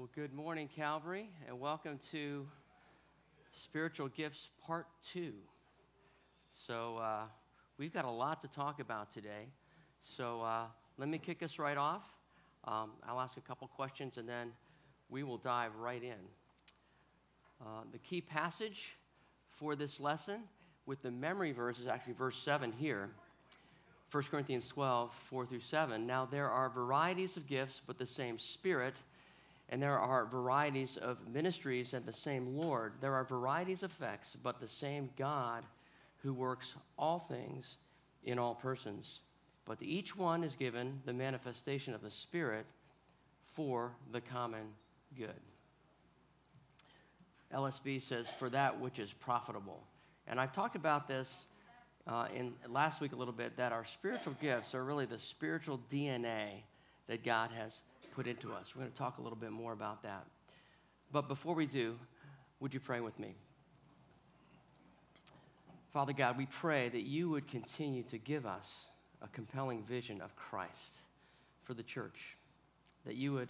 Well, good morning, Calvary, and welcome to Spiritual Gifts Part 2. So, uh, we've got a lot to talk about today. So, uh, let me kick us right off. Um, I'll ask a couple questions and then we will dive right in. Uh, the key passage for this lesson with the memory verse is actually verse 7 here. 1 Corinthians 12, 4 through 7. Now, there are varieties of gifts, but the same Spirit and there are varieties of ministries and the same Lord. There are varieties of effects, but the same God who works all things in all persons. But to each one is given the manifestation of the Spirit for the common good. LSB says, for that which is profitable. And I've talked about this uh, in last week a little bit that our spiritual gifts are really the spiritual DNA that God has put into us. We're going to talk a little bit more about that. But before we do, would you pray with me? Father God, we pray that you would continue to give us a compelling vision of Christ for the church, that you would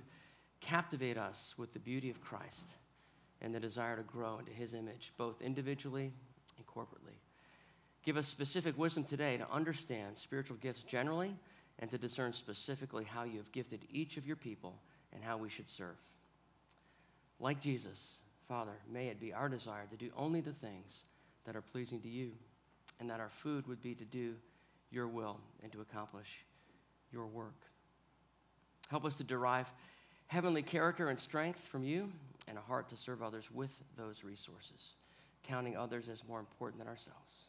captivate us with the beauty of Christ and the desire to grow into his image, both individually and corporately. Give us specific wisdom today to understand spiritual gifts generally and to discern specifically how you have gifted each of your people and how we should serve. Like Jesus, Father, may it be our desire to do only the things that are pleasing to you, and that our food would be to do your will and to accomplish your work. Help us to derive heavenly character and strength from you and a heart to serve others with those resources, counting others as more important than ourselves.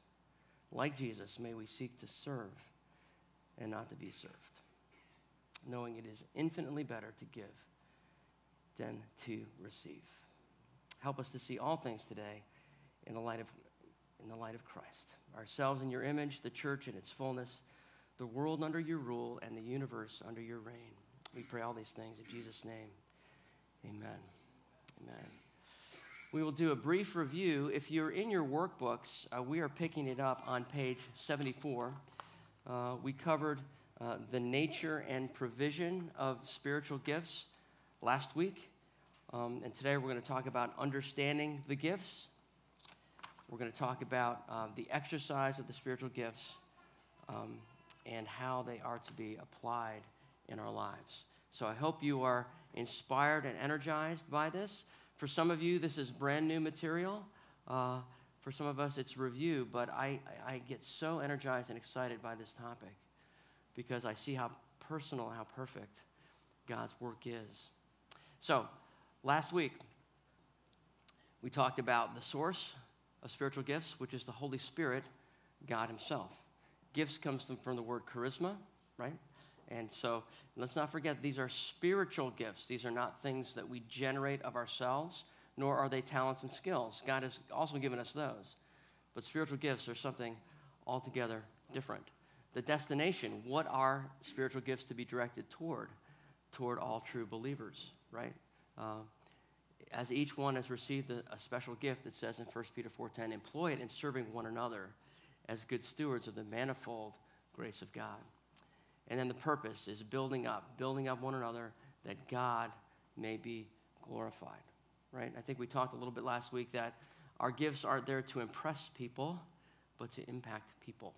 Like Jesus, may we seek to serve and not to be served, knowing it is infinitely better to give than to receive. Help us to see all things today in the light of, in the light of Christ, ourselves in your image, the church in its fullness, the world under your rule, and the universe under your reign. We pray all these things in Jesus' name. Amen. Amen. We will do a brief review. If you're in your workbooks, uh, we are picking it up on page 74 uh, we covered uh, the nature and provision of spiritual gifts last week. Um, and today we're going to talk about understanding the gifts. We're going to talk about uh, the exercise of the spiritual gifts um, and how they are to be applied in our lives. So I hope you are inspired and energized by this. For some of you, this is brand new material. Uh, for some of us, it's review, but I, I get so energized and excited by this topic because I see how personal, how perfect God's work is. So, last week, we talked about the source of spiritual gifts, which is the Holy Spirit, God Himself. Gifts comes from the word charisma, right? And so let's not forget these are spiritual gifts. These are not things that we generate of ourselves nor are they talents and skills. God has also given us those. But spiritual gifts are something altogether different. The destination, what are spiritual gifts to be directed toward? Toward all true believers, right? Uh, as each one has received a, a, special gift, it says in 1 Peter 4.10, employ it in serving one another as good stewards of the manifold grace of God. And then the purpose is building up, building up one another that God may be glorified right? I think we talked a little bit last week that our gifts aren't there to impress people, but to impact people.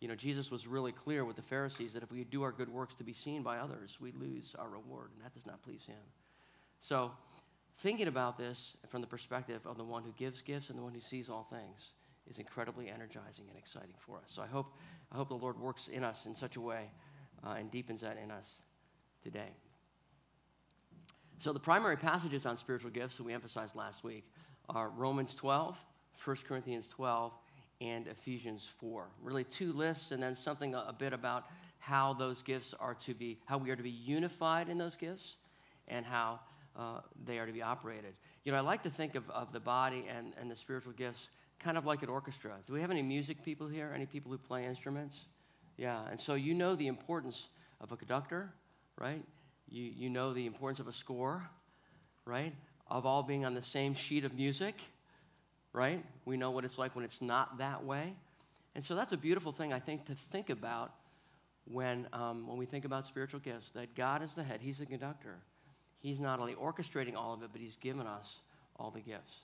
You know, Jesus was really clear with the Pharisees that if we do our good works to be seen by others, we lose our reward, and that does not please him. So, thinking about this from the perspective of the one who gives gifts and the one who sees all things is incredibly energizing and exciting for us. So I hope, I hope the Lord works in us in such a way uh, and deepens that in us today. So the primary passages on spiritual gifts that we emphasized last week are Romans 12, 1 Corinthians 12, and Ephesians 4. Really two lists and then something a, bit about how those gifts are to be, how we are to be unified in those gifts and how uh, they are to be operated. You know, I like to think of, of the body and, and the spiritual gifts kind of like an orchestra. Do we have any music people here? Any people who play instruments? Yeah, and so you know the importance of a conductor, right? You, you know the importance of a score, right? Of all being on the same sheet of music, right? We know what it's like when it's not that way. And so that's a beautiful thing, I think, to think about when, um, when we think about spiritual gifts that God is the head, He's the conductor. He's not only orchestrating all of it, but He's given us all the gifts.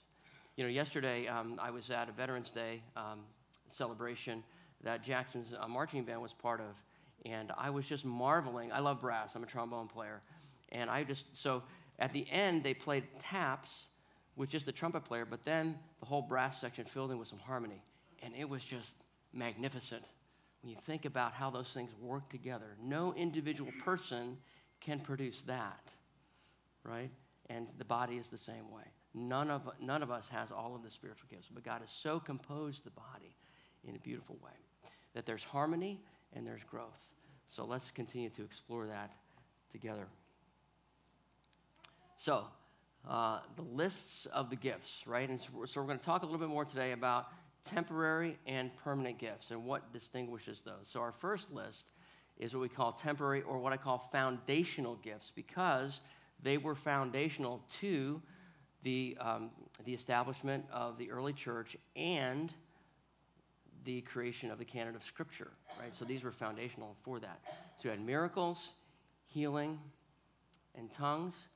You know, yesterday um, I was at a Veterans Day um, celebration that Jackson's uh, marching band was part of, and I was just marveling. I love brass. I'm a trombone player, and I just so at the end they played taps with just the trumpet player, but then the whole brass section filled in with some harmony, and it was just magnificent. When you think about how those things work together, no individual person can produce that, right? And the body is the same way. None of, none of us has all of the spiritual gifts, but God has so composed the body in a beautiful way that there's harmony and there's growth. So let's continue to explore that together. So, uh, the lists of the gifts, right? And so, so we're going to talk a little bit more today about temporary and permanent gifts and what distinguishes those. So, our first list is what we call temporary or what I call foundational gifts because they were foundational to the, um, the establishment of the early church and the creation of the canon of Scripture, right? So these were foundational for that. So you had miracles, healing, and tongues,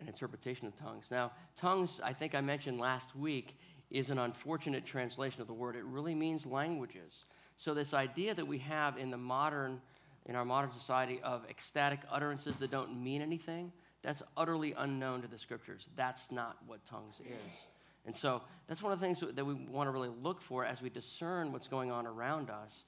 and interpretation of tongues. Now, tongues, I think I mentioned last week, is an unfortunate translation of the word. It really means languages. So this idea that we have in the modern, in our modern society of ecstatic utterances that don't mean anything, that's utterly unknown to the scriptures. That's not what tongues is. And so that's one of the things that we want to really look for as we discern what's going on around us.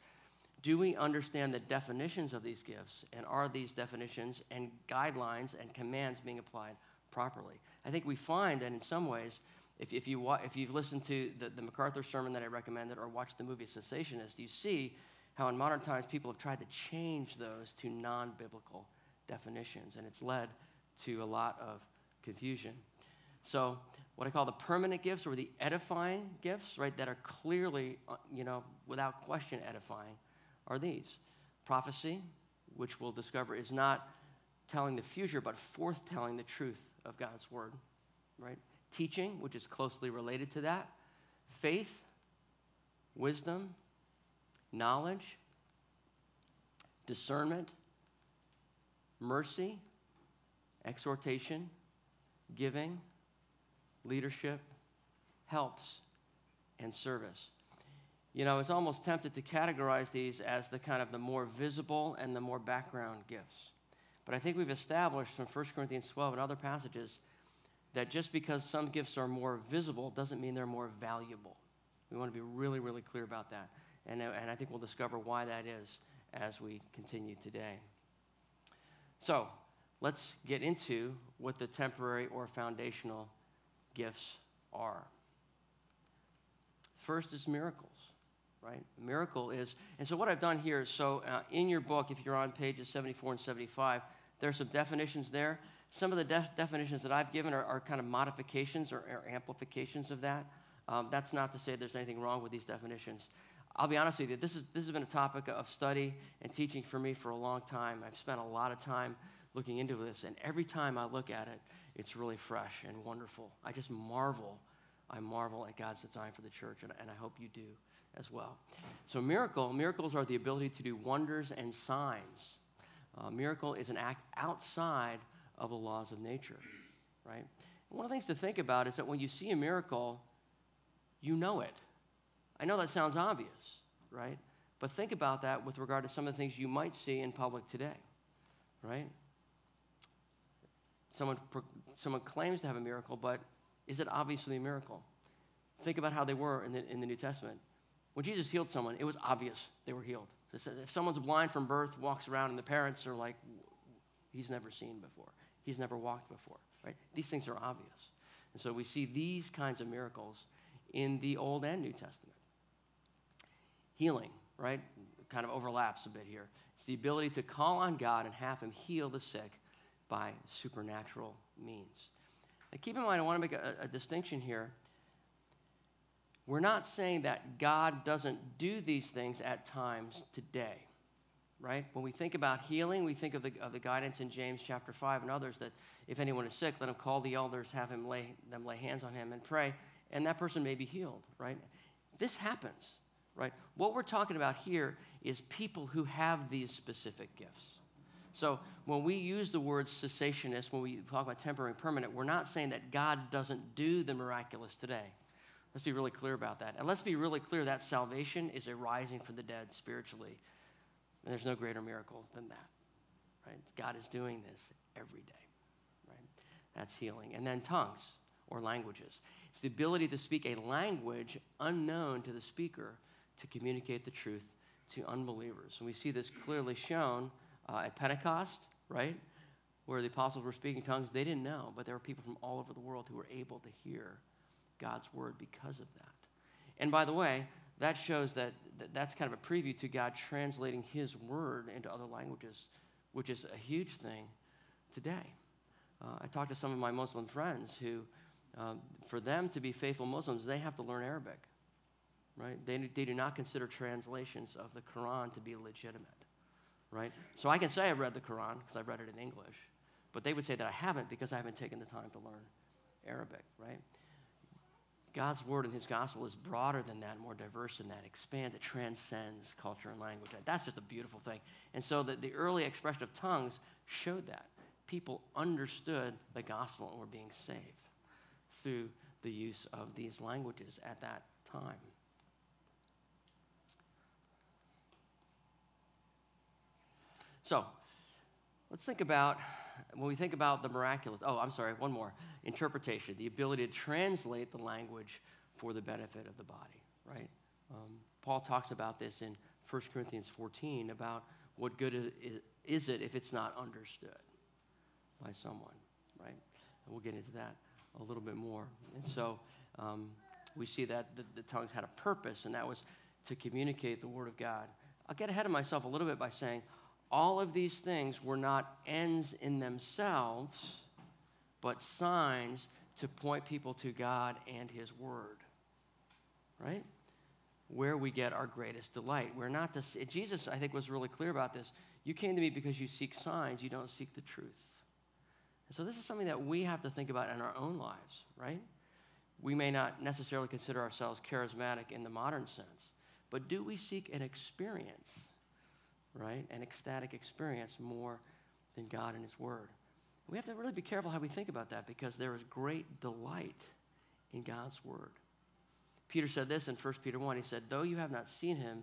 Do we understand the definitions of these gifts? And are these definitions and guidelines and commands being applied properly? I think we find that in some ways, if, if, you, if you've listened to the, the MacArthur sermon that I recommended or watched the movie Cessationist, you see how in modern times people have tried to change those to non biblical definitions. And it's led to a lot of confusion. So, what I call the permanent gifts or the edifying gifts, right, that are clearly, uh, you know, without question edifying, are these prophecy, which we'll discover is not telling the future, but forthtelling the truth of God's word, right? Teaching, which is closely related to that, faith, wisdom, knowledge, discernment, mercy, exhortation, giving, leadership, helps, and service. You know, it's almost tempted to categorize these as the kind of the more visible and the more background gifts. But I think we've established from 1 Corinthians 12 and other passages that just because some gifts are more visible doesn't mean they're more valuable. We want to be really, really clear about that. And, and I think we'll discover why that is as we continue today. So, let's get into what the temporary or foundational gifts are. First is miracles, right? miracle is, and so what I've done here is so uh, in your book, if you're on pages 74 and 75, there's some definitions there. Some of the def- definitions that I've given are, are kind of modifications or, or amplifications of that. Um, that's not to say there's anything wrong with these definitions. I'll be honest with you, this, is, this has been a topic of study and teaching for me for a long time. I've spent a lot of time looking into this, and every time I look at it, it's really fresh and wonderful. I just marvel. I marvel at God's design for the church, and, and I hope you do as well. So, miracle, miracles are the ability to do wonders and signs. Uh, miracle is an act outside of the laws of nature, right? One of the things to think about is that when you see a miracle, you know it. I know that sounds obvious, right? But think about that with regard to some of the things you might see in public today, right? Someone, someone claims to have a miracle, but is it obviously a miracle? Think about how they were in the, in the New Testament. When Jesus healed someone, it was obvious they were healed. If someone's blind from birth, walks around, and the parents are like, he's never seen before, he's never walked before, right? These things are obvious. And so we see these kinds of miracles in the Old and New Testament. Healing, right? Kind of overlaps a bit here. It's the ability to call on God and have Him heal the sick by supernatural means. Now, keep in mind, I want to make a, a distinction here. We're not saying that God doesn't do these things at times today, right? When we think about healing, we think of the, of the guidance in James chapter 5 and others that if anyone is sick, let him call the elders, have him lay, them lay hands on him and pray, and that person may be healed, right? This happens, right? What we're talking about here is people who have these specific gifts. So when we use the word cessationist, when we talk about temporary and permanent, we're not saying that God doesn't do the miraculous today. Let's be really clear about that. And let's be really clear that salvation is a rising from the dead spiritually. And there's no greater miracle than that. Right? God is doing this every day. Right? That's healing. And then tongues or languages. It's the ability to speak a language unknown to the speaker to communicate the truth to unbelievers. And we see this clearly shown uh, at Pentecost, right? Where the apostles were speaking tongues. They didn't know, but there were people from all over the world who were able to hear God's word because of that. And by the way, that shows that that's kind of a preview to God translating his word into other languages, which is a huge thing today. Uh, I talked to some of my Muslim friends who, um, for them to be faithful Muslims, they have to learn Arabic, right? They, they do not consider translations of the Quran to be legitimate right? So I can say I've read the Quran because I've read it in English, but they would say that I haven't because I haven't taken the time to learn Arabic, right? God's word and his gospel is broader than that, more diverse than that, expands, it transcends culture and language. That's just a beautiful thing. And so the, the early expression of tongues showed that. People understood the gospel and were being saved through the use of these languages at that time. So let's think about when we think about the miraculous. Oh, I'm sorry, one more. Interpretation, the ability to translate the language for the benefit of the body, right? Um, Paul talks about this in 1 Corinthians 14 about what good is, it if it's not understood by someone, right? And we'll get into that a little bit more. And so um, we see that the, the tongues had a purpose, and that was to communicate the Word of God. I'll get ahead of myself a little bit by saying all of these things were not ends in themselves, but signs to point people to God and His Word. Right? Where we get our greatest delight. We're not the Jesus, I think, was really clear about this. You came to me because you seek signs, you don't seek the truth. And so this is something that we have to think about in our own lives, right? We may not necessarily consider ourselves charismatic in the modern sense, but do we seek an experience? Right? An ecstatic experience more than God and His Word. We have to really be careful how we think about that because there is great delight in God's Word. Peter said this in 1 Peter 1. He said, Though you have not seen him,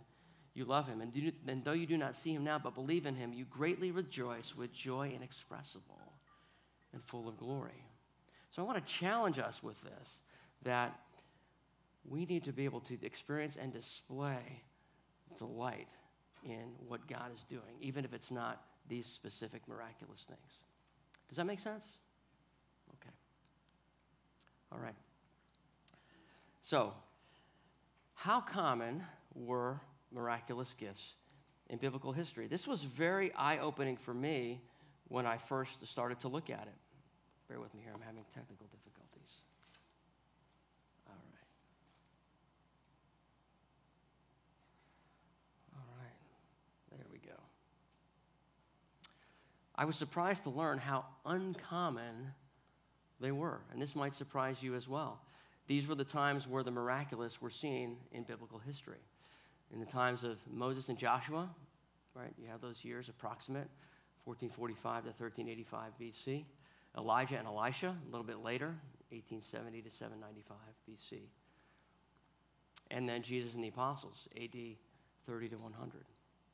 you love him. And, do, and though you do not see him now, but believe in him, you greatly rejoice with joy inexpressible and full of glory. So I want to challenge us with this that we need to be able to experience and display delight in what God is doing, even if it's not these specific miraculous things. Does that make sense? Okay. All right. So, how common were miraculous gifts in biblical history? This was very eye opening for me when I first started to look at it. Bear with me here, I'm having technical difficulties. I was surprised to learn how uncommon they were. And this might surprise you as well. These were the times where the miraculous were seen in biblical history. In the times of Moses and Joshua, right? You have those years approximate, 1445 to 1385 BC. Elijah and Elisha, a little bit later, 1870 to 795 BC. And then Jesus and the apostles, AD 30 to 100.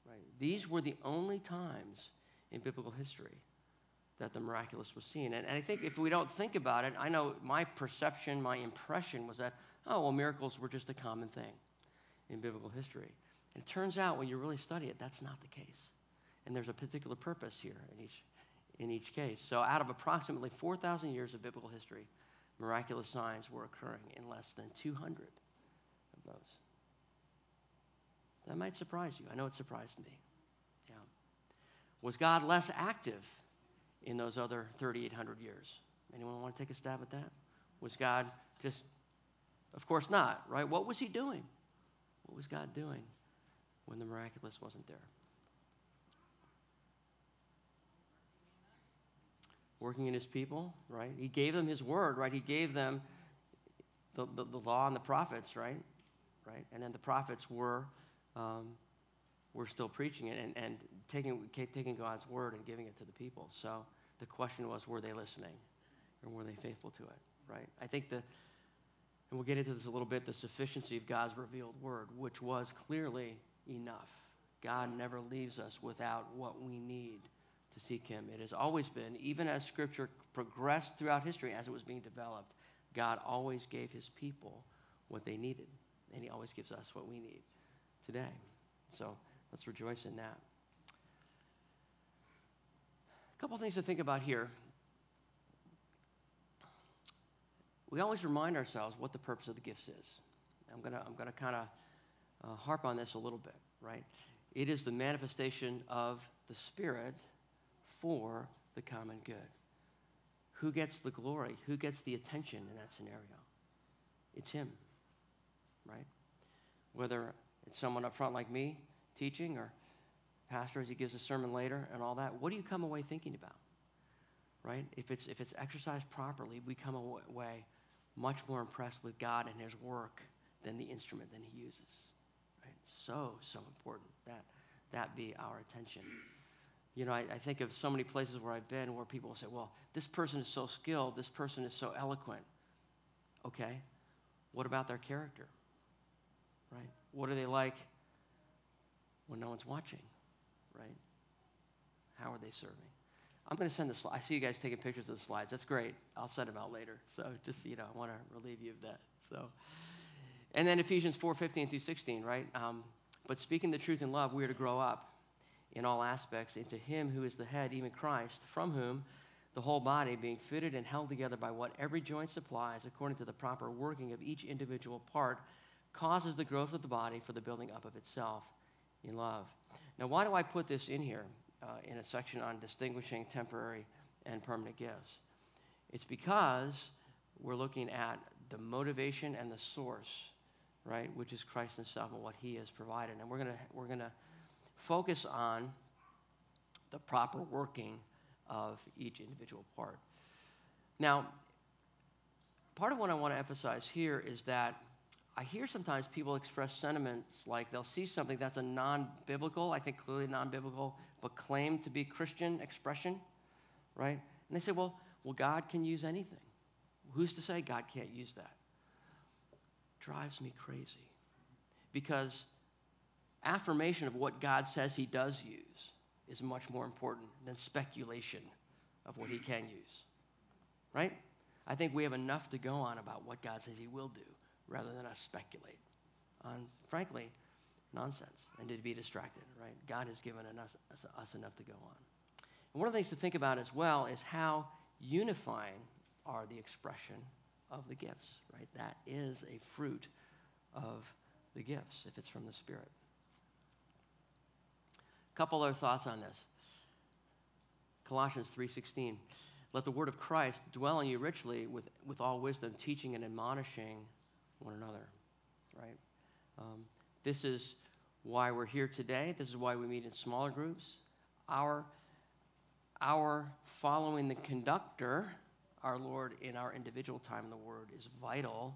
Right? These were the only times in biblical history that the miraculous was seen. And, and, I think if we don't think about it, I know my perception, my impression was that, oh, well, miracles were just a common thing in biblical history. And it turns out when you really study it, that's not the case. And there's a particular purpose here in each, in each case. So out of approximately 4,000 years of biblical history, miraculous signs were occurring in less than 200 of those. That might surprise you. I know it surprised me. Was God less active in those other 3,800 years? Anyone want to take a stab at that? Was God just, of course not, right? What was he doing? What was God doing when the miraculous wasn't there? Working in his people, right? He gave them his word, right? He gave them the, the, the law and the prophets, right? Right? And then the prophets were um, we're still preaching it and, and taking, taking God's word and giving it to the people. So the question was, were they listening? And were they faithful to it, right? I think the, and we'll get into this a little bit, the sufficiency of God's revealed word, which was clearly enough. God never leaves us without what we need to seek Him. It has always been, even as Scripture progressed throughout history, as it was being developed, God always gave His people what they needed, and He always gives us what we need today. So let's rejoice in that. A couple things to think about here. We always remind ourselves what the purpose of the gifts is. I'm going to I'm gonna kind of uh, harp on this a little bit, right? It is the manifestation of the Spirit for the common good. Who gets the glory? Who gets the attention in that scenario? It's Him, right? Whether it's someone up front like me teaching or pastor as he gives a sermon later and all that, what do you come away thinking about? Right? If it's if it's exercised properly, we come away much more impressed with God and his work than the instrument that he uses. Right? So, so important that that be our attention. You know, I, I, think of so many places where I've been where people say, well, this person is so skilled, this person is so eloquent. Okay, what about their character? Right? What are they like when no one's watching? Right? How are they serving? I'm going to send the. I see you guys taking pictures of the slides. That's great. I'll send them out later. So just, you know, I want to relieve you of that. So, and then Ephesians 4 15 through 16, right? Um, but speaking the truth in love, we are to grow up in all aspects into Him who is the head, even Christ, from whom the whole body, being fitted and held together by what every joint supplies, according to the proper working of each individual part, causes the growth of the body for the building up of itself in love. Now, why do I put this in here? uh, in a section on distinguishing temporary and permanent gifts. It's because we're looking at the motivation and the source, right, which is Christ Himself and what He has provided. And we're gonna we're gonna focus on the proper working of each individual part. Now, part of what I want to emphasize here is that I hear sometimes people express sentiments like they'll see something that's a non biblical, I think clearly non biblical, but claim to be Christian expression, right? And they say, well, well, God can use anything. Who's to say God can't use that? Drives me crazy. Because affirmation of what God says he does use is much more important than speculation of what he can use. Right? I think we have enough to go on about what God says he will do rather than us speculate on, frankly, nonsense and to be distracted, right? God has given us, us enough to go on. And one of the things to think about as well is how unifying are the expression of the gifts, right? That is a fruit of the gifts if it's from the Spirit. A couple other thoughts on this. Colossians 3:16. Let the word of Christ dwell in you richly with, with all wisdom, teaching and admonishing one another, right? Um, this is why we're here today. This is why we meet in smaller groups. Our, our following the conductor, our Lord, in our individual time in the Word is vital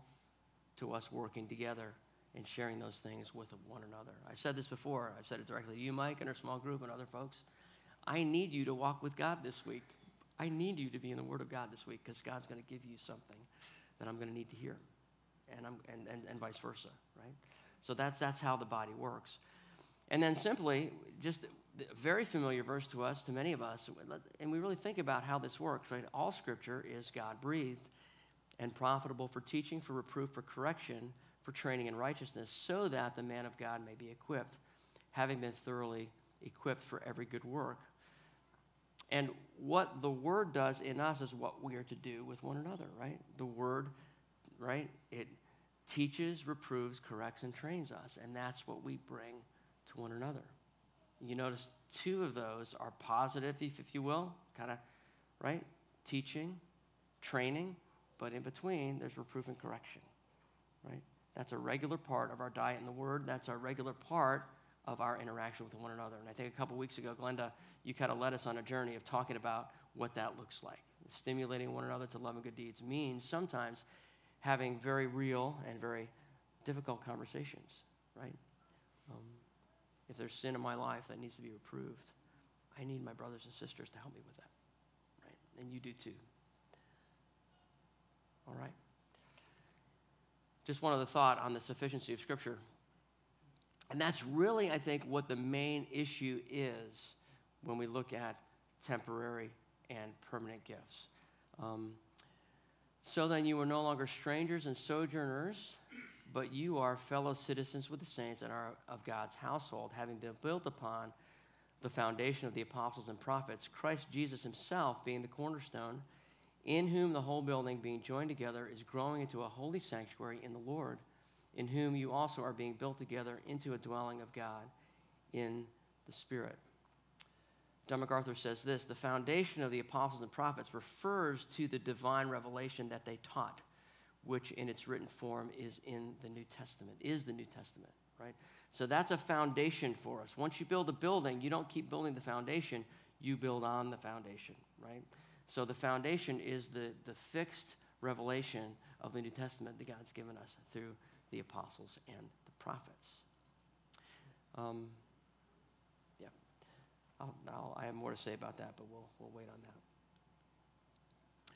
to us working together and sharing those things with one another. I said this before. I've said it directly to you, Mike, and our small group and other folks. I need you to walk with God this week. I need you to be in the Word of God this week because God's going to give you something that I'm going to need to hear and, and, and, and vice versa, right? So that's, that's how the body works. And then simply, just a very familiar verse to us, to many of us, and we really think about how this works, right? All scripture is God breathed and profitable for teaching, for reproof, for correction, for training in righteousness, so that the man of God may be equipped, having been thoroughly equipped for every good work. And what the word does in us is what we are to do with one another, right? The word, right? It teaches, reproves, corrects, and trains us. And that's what we bring to one another. You notice two of those are positive, if, if you will, kind of, right? Teaching, training, but in between, there's reproof and correction, right? That's a regular part of our diet in the Word. That's a regular part of our interaction with one another. And I think a couple weeks ago, Glenda, you kind of led us on a journey of talking about what that looks like. Stimulating one another to love and good deeds means sometimes having very real and very difficult conversations, right? Um, if there's sin in my life that needs to be reproved, I need my brothers and sisters to help me with that. Right? And you do too. All right. Just one other thought on the sufficiency of Scripture. And that's really, I think, what the main issue is when we look at temporary and permanent gifts. Um, so then you are no longer strangers and sojourners, but you are fellow citizens with the saints and are of God's household, having been built upon the foundation of the apostles and prophets, Christ Jesus himself being the cornerstone, in whom the whole building being joined together is growing into a holy sanctuary in the Lord, in whom you also are being built together into a dwelling of God in the Spirit. John MacArthur says this the foundation of the apostles and prophets refers to the divine revelation that they taught, which in its written form is in the New Testament, is the New Testament, right? So that's a foundation for us. Once you build a building, you don't keep building the foundation, you build on the foundation, right? So the foundation is the, the fixed revelation of the New Testament that God's given us through the apostles and the prophets. Um, I'll, I'll, i have more to say about that, but we'll, we'll wait on that.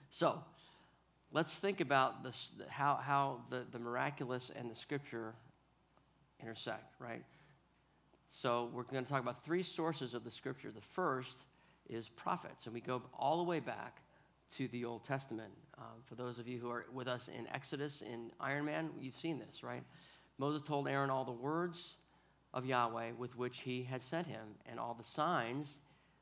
So let's think about this, how, how the, the miraculous and the scripture intersect, right? So we're going to talk about three sources of the scripture. The first is prophets, and we go all the way back to the Old Testament. Um, for those of you who are with us in Exodus, in Iron Man, you've seen this, right? Moses told Aaron all the words of Yahweh with which he had sent him and all the signs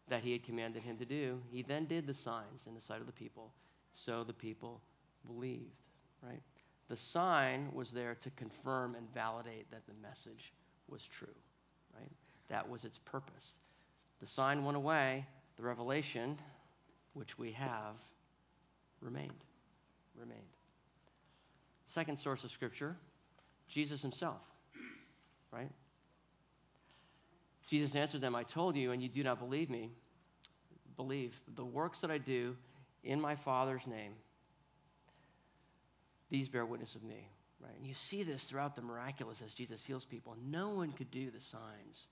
that he had commanded him to do. He then did the signs in the sight of the people, so the people believed, right? The sign was there to confirm and validate that the message was true, right? That was its purpose. The sign went away, the revelation, which we have, remained. Remained. Second source of Scripture, Jesus himself, right? Jesus answered them, I told you, and you do not believe me. Believe the works that I do in my Father's name these bear witness of me. Right? And you see this throughout the miraculous as Jesus heals people. No one could do the signs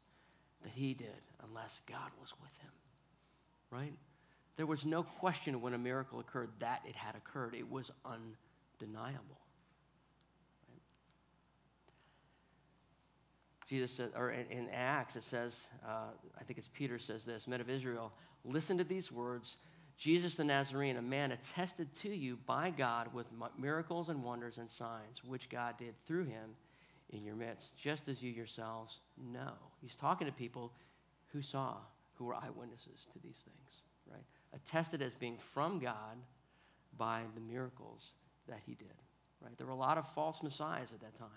that he did unless God was with him. Right? There was no question when a miracle occurred that it had occurred. It was undeniable. Right? Jesus said, or in, in Acts, it says, uh, I think it's Peter says this, men of Israel, listen to these words. Jesus the Nazarene, a man attested to you by God with miracles and wonders and signs, which God did through him in your midst, just as you yourselves know. He's talking to people who saw, who were eyewitnesses to these things, right? Attested as being from God by the miracles that he did, right? There were a lot of false messiahs at that time.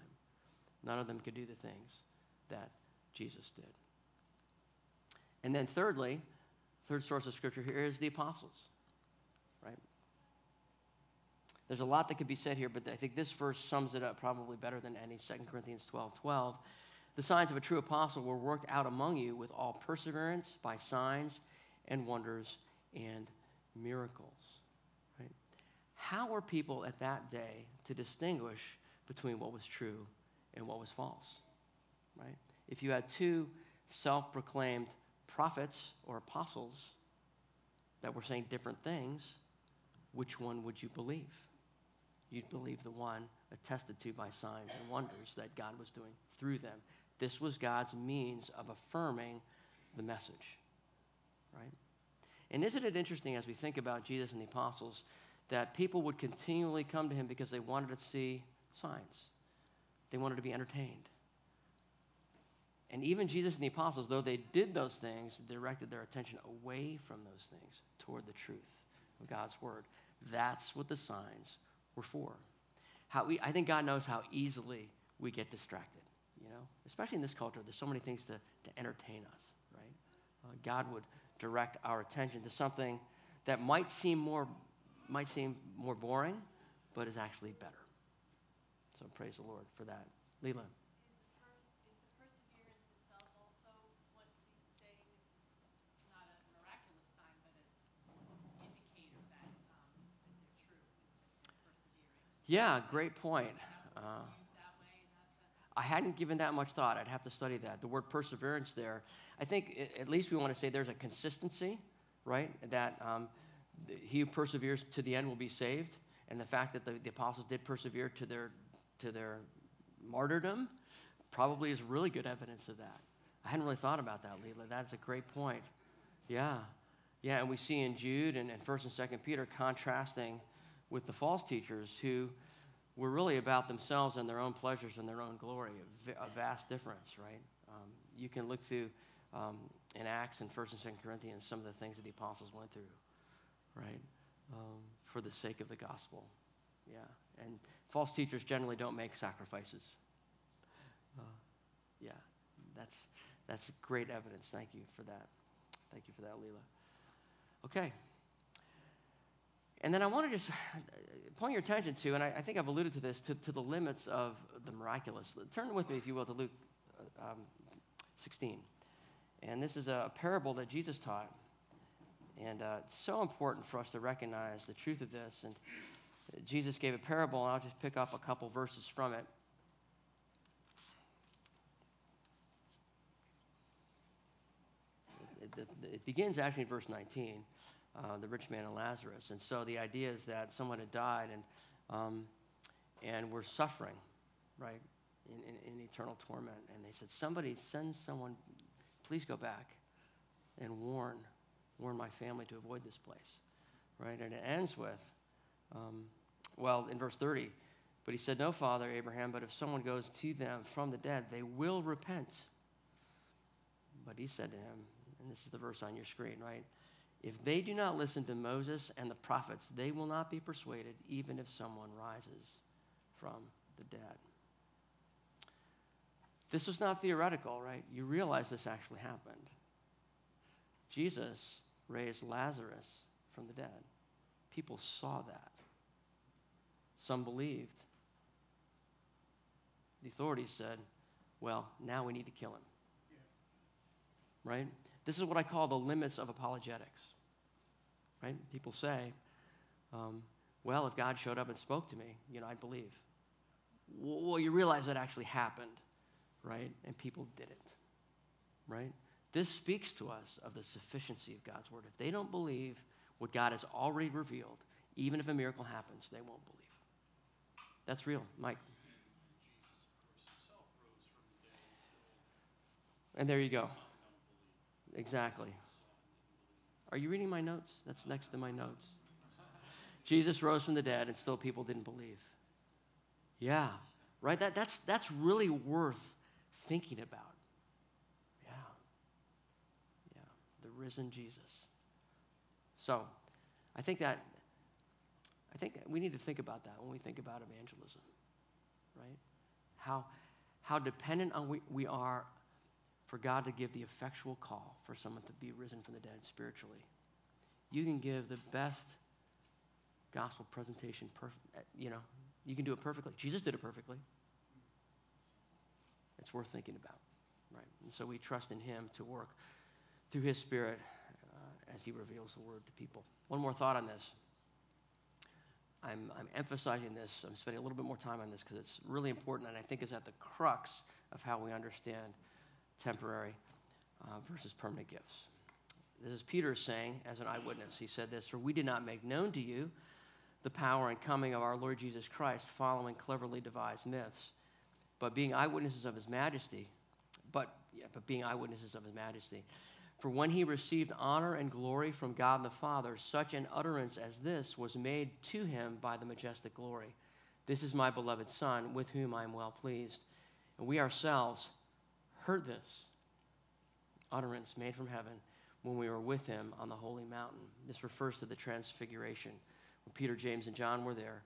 None of them could do the things that Jesus did. And then, thirdly, Third source of scripture here is the apostles, right? There's a lot that could be said here, but I think this verse sums it up probably better than any. 2 Corinthians 12 12. The signs of a true apostle were worked out among you with all perseverance by signs and wonders and miracles. Right? How were people at that day to distinguish between what was true and what was false? Right? If you had two self proclaimed prophets or apostles that were saying different things, which one would you believe? You'd believe the one attested to by signs and wonders that God was doing through them. This was God's means of affirming the message. Right? And isn't it interesting as we think about Jesus and the apostles that people would continually come to him because they wanted to see signs? They wanted to be entertained. And even Jesus and the apostles, though they did those things, directed their attention away from those things toward the truth of God's word. That's what the signs were for. How we, I think God knows how easily we get distracted, you know, especially in this culture. There's so many things to, to entertain us, right? Uh, God would direct our attention to something that might seem more might seem more boring, but is actually better. So praise the Lord for that. Leland. Yeah, great point. Uh, I hadn't given that much thought. I'd have to study that. The word perseverance there, I think at least we want to say there's a consistency, right? That um, he who perseveres to the end will be saved. And the fact that the, the apostles did persevere to their, to their martyrdom probably is really good evidence of that. I hadn't really thought about that, Leela. That's a great point. Yeah. Yeah, and we see in Jude and, and 1st and 2nd Peter contrasting with the false teachers who were really about themselves and their own pleasures and their own glory. A, vast difference, right? Um, you can look through um, in Acts and 1st and 2nd Corinthians some of the things that the apostles went through, right? Um, for the sake of the gospel. Yeah. And false teachers generally don't make sacrifices. Uh, yeah. That's, that's great evidence. Thank you for that. Thank you for that, Leela. Okay. And then I want to just point your attention to, and I, I think I've alluded to this, to, to, the limits of the miraculous. Turn with me, if you will, to Luke uh, um, 16. And this is a parable that Jesus taught. And uh, it's so important for us to recognize the truth of this. And Jesus gave a parable, and I'll just pick up a couple verses from it. It, it, it begins actually in verse 19 uh, the rich man and Lazarus. And so the idea is that someone had died and, um, and we're suffering, right, in, in, in eternal torment. And they said, Somebody send someone, please go back and warn, warn my family to avoid this place, right? And it ends with, um, well, in verse 30, but he said, No, Father Abraham, but if someone goes to them from the dead, they will repent. But he said to him, and this is the verse on your screen, right? If they do not listen to Moses and the prophets, they will not be persuaded, even if someone rises from the dead. This was not theoretical, right? You realize this actually happened. Jesus raised Lazarus from the dead. People saw that. Some believed. The authorities said, well, now we need to kill him. Yeah. Right? This is what I call the limits of apologetics right? People say, um, well, if God showed up and spoke to me, you know, I'd believe. Well, you realize that actually happened, right? And people did it, right? This speaks to us of the sufficiency of God's word. If they don't believe what God has already revealed, even if a miracle happens, they won't believe. That's real, Mike. And there you go. Exactly. Are you reading my notes? That's next to my notes. Jesus rose from the dead and still people didn't believe. Yeah, right? That, that's, that's really worth thinking about. Yeah. Yeah. The risen Jesus. So I think that I think we need to think about that when we think about evangelism. Right? How how dependent on we, we are for God to give the effectual call for someone to be risen from the dead spiritually. You can give the best gospel presentation, perf- you know, you can do it perfectly. Jesus did it perfectly. It's worth thinking about, right? And so we trust in Him to work through His Spirit uh, as He reveals the Word to people. One more thought on this. I'm, I'm emphasizing this. I'm spending a little bit more time on this because it's really important, and I think is at the crux of how we understand temporary uh, versus permanent gifts. This is Peter saying, as an eyewitness, he said this For we did not make known to you the power and coming of our Lord Jesus Christ, following cleverly devised myths, but being eyewitnesses of his majesty, but, yeah, but being eyewitnesses of his majesty. For when he received honor and glory from God the Father, such an utterance as this was made to him by the majestic glory. This is my beloved Son, with whom I am well pleased. And we ourselves heard this utterance made from heaven when we were with him on the holy mountain. This refers to the transfiguration when Peter, James, and John were there,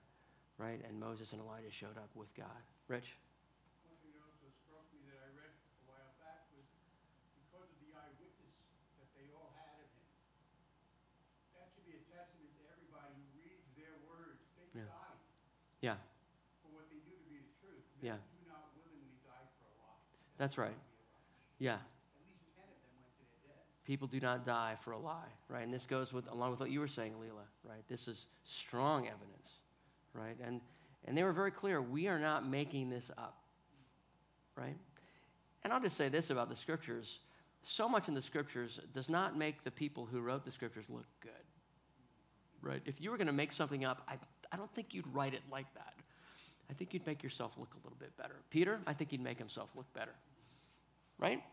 right? And Moses and Elijah showed up with God. Rich? One thing struck me that I read a while back was because of the eyewitness that they all had of him. That should be a testament to everybody who reads their words. Yeah. Yeah. For what they knew to be the truth. Men yeah. do not willingly die for a lie. That's, That's right. Yeah. At least ten of them went to their deaths. People do not die for a lie, right? And this goes with along with what you were saying, Leela, right? This is strong evidence, right? And and they were very clear. We are not making this up. right? And I'll just say this about the scriptures so much in the scriptures does not make the people who wrote the scriptures look good, right? If you were going to make something up, I, I don't think you'd write it like that. I think you'd make yourself look a little bit better. Peter, I think he'd make himself look better, right?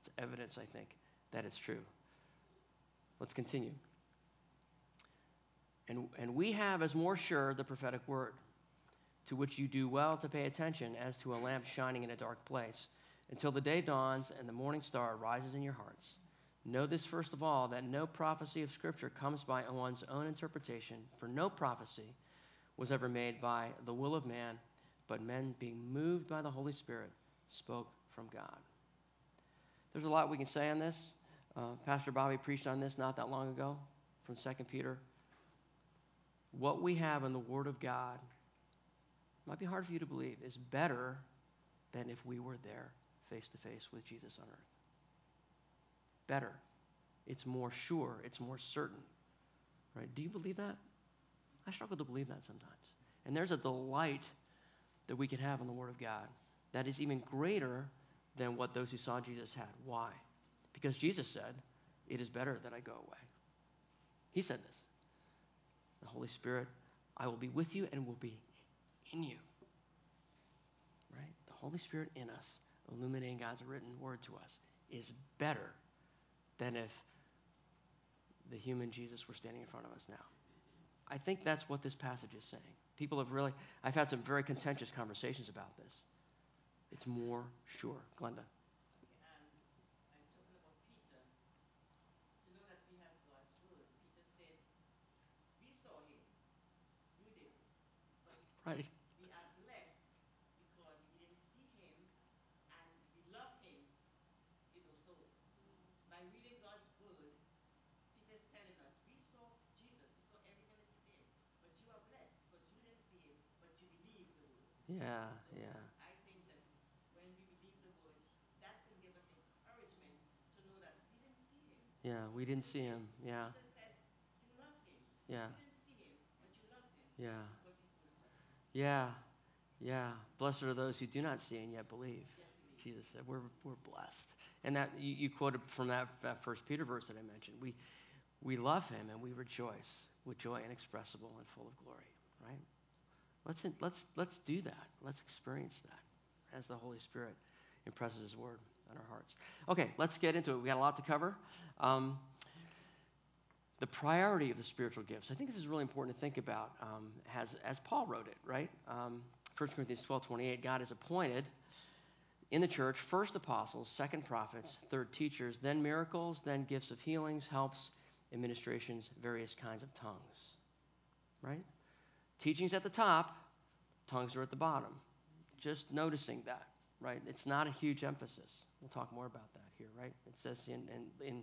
It's evidence, I think, that it's true. Let's continue. And, and we have as more sure the prophetic word, to which you do well to pay attention as to a lamp shining in a dark place, until the day dawns and the morning star rises in your hearts. Know this first of all, that no prophecy of Scripture comes by one's own interpretation, for no prophecy was ever made by the will of man, but men being moved by the Holy Spirit spoke from God. There's a lot we can say on this. Uh, Pastor Bobby preached on this not that long ago from 2 Peter. What we have in the Word of God might be hard for you to believe is better than if we were there face to face with Jesus on earth. Better. It's more sure. It's more certain. Right? Do you believe that? I struggle to believe that sometimes. And there's a delight that we can have in the Word of God that is even greater than what those who saw Jesus had. Why? Because Jesus said, It is better that I go away. He said this. The Holy Spirit, I will be with you and will be in you. Right? The Holy Spirit in us, illuminating God's written word to us, is better than if the human Jesus were standing in front of us now. I think that's what this passage is saying. People have really, I've had some very contentious conversations about this. It's more sure. Glenda. Right. We are blessed because we didn't see him and we love him, you know. So by reading God's word, Peter's telling us we saw Jesus, we saw everything that he did, but you are blessed because you didn't see him, but you believe the word. Yeah, so yeah. I think that when we believe the word, that can give us encouragement to know that we didn't see him. Yeah, we didn't see him. Yeah. Peter said, you love him. Yeah. You didn't see him, but you love him. Yeah. Because he first loved you. Yeah. Yeah. Blessed are those who do not see and yet believe. Yet believe. Jesus said, we're, we're blessed. And that you, you quoted from that, that first Peter verse that I mentioned. We, we love him and we rejoice with joy inexpressible and full of glory, right? Let's, let's, let's do that. Let's experience that as the Holy Spirit impresses his word on our hearts. Okay, let's get into it. We got a lot to cover. Um, the priority of the spiritual gifts. I think this is really important to think about um, as, as Paul wrote it, right? Um, 1 Corinthians 12 28, God has appointed in the church first apostles, second prophets, third teachers, then miracles, then gifts of healings, helps, administrations, various kinds of tongues. Right? Teaching's at the top, tongues are at the bottom. Just noticing that, right? It's not a huge emphasis. We'll talk more about that here, right? It says in, in, in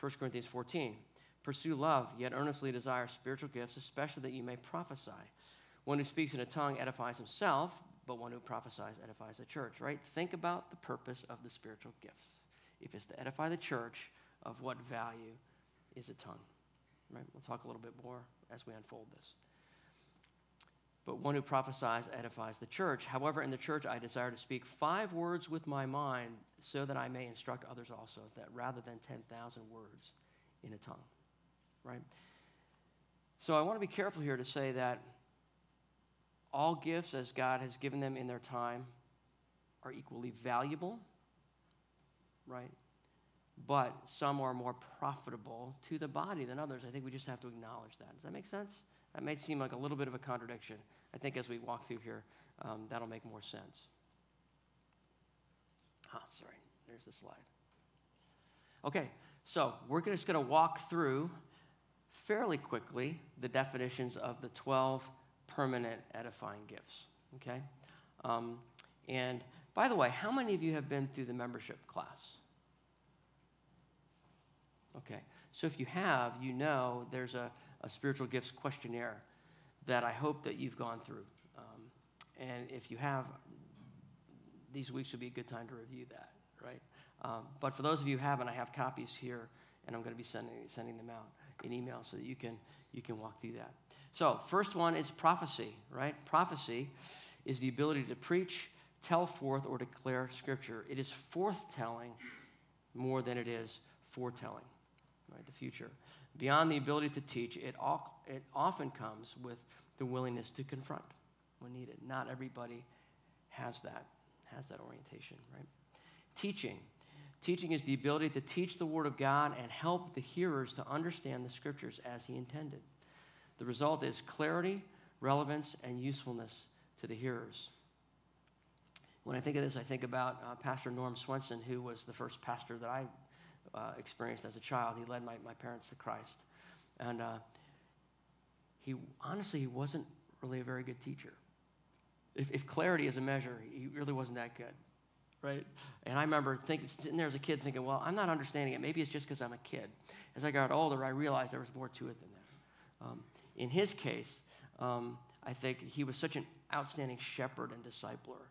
1 Corinthians 14 Pursue love, yet earnestly desire spiritual gifts, especially that you may prophesy. One who speaks in a tongue edifies himself, but one who prophesies edifies the church, right? Think about the purpose of the spiritual gifts. If it's to edify the church, of what value is a tongue? Right? We'll talk a little bit more as we unfold this. But one who prophesies edifies the church. However, in the church I desire to speak five words with my mind so that I may instruct others also, that rather than 10,000 words in a tongue. Right? So I want to be careful here to say that all gifts, as God has given them in their time, are equally valuable, right? But some are more profitable to the body than others. I think we just have to acknowledge that. Does that make sense? That may seem like a little bit of a contradiction. I think as we walk through here, um, that'll make more sense. Ah, sorry. There's the slide. Okay, so we're just going to walk through fairly quickly the definitions of the 12 permanent edifying gifts. Okay? Um, and by the way, how many of you have been through the membership class? Okay. So if you have, you know there's a, a spiritual gifts questionnaire that I hope that you've gone through. Um, and if you have, these weeks would be a good time to review that, right? Um, but for those of you who haven't, I have copies here, and I'm going to be sending, sending them out in email so that you can, you can walk through that. So, first one is prophecy, right? Prophecy is the ability to preach, tell forth or declare Scripture. It is forthtelling more than it is foretelling, right? The future. Beyond the ability to teach, it, all, it often comes with the willingness to confront when needed. Not everybody has that, has that orientation, right? Teaching. Teaching is the ability to teach the Word of God and help the hearers to understand the Scriptures as He intended. The result is clarity, relevance, and usefulness to the hearers. When I think of this, I think about uh, Pastor Norm Swenson, who was the first pastor that I uh, experienced as a child. He led my, my parents to Christ. And uh, he honestly, he wasn't really a very good teacher. If, if clarity is a measure, he really wasn't that good, right? And I remember thinking, sitting there as a kid thinking, well, I'm not understanding it. Maybe it's just because I'm a kid. As I got older, I realized there was more to it than that. Um, in his case, um, I think he was such an outstanding shepherd and discipler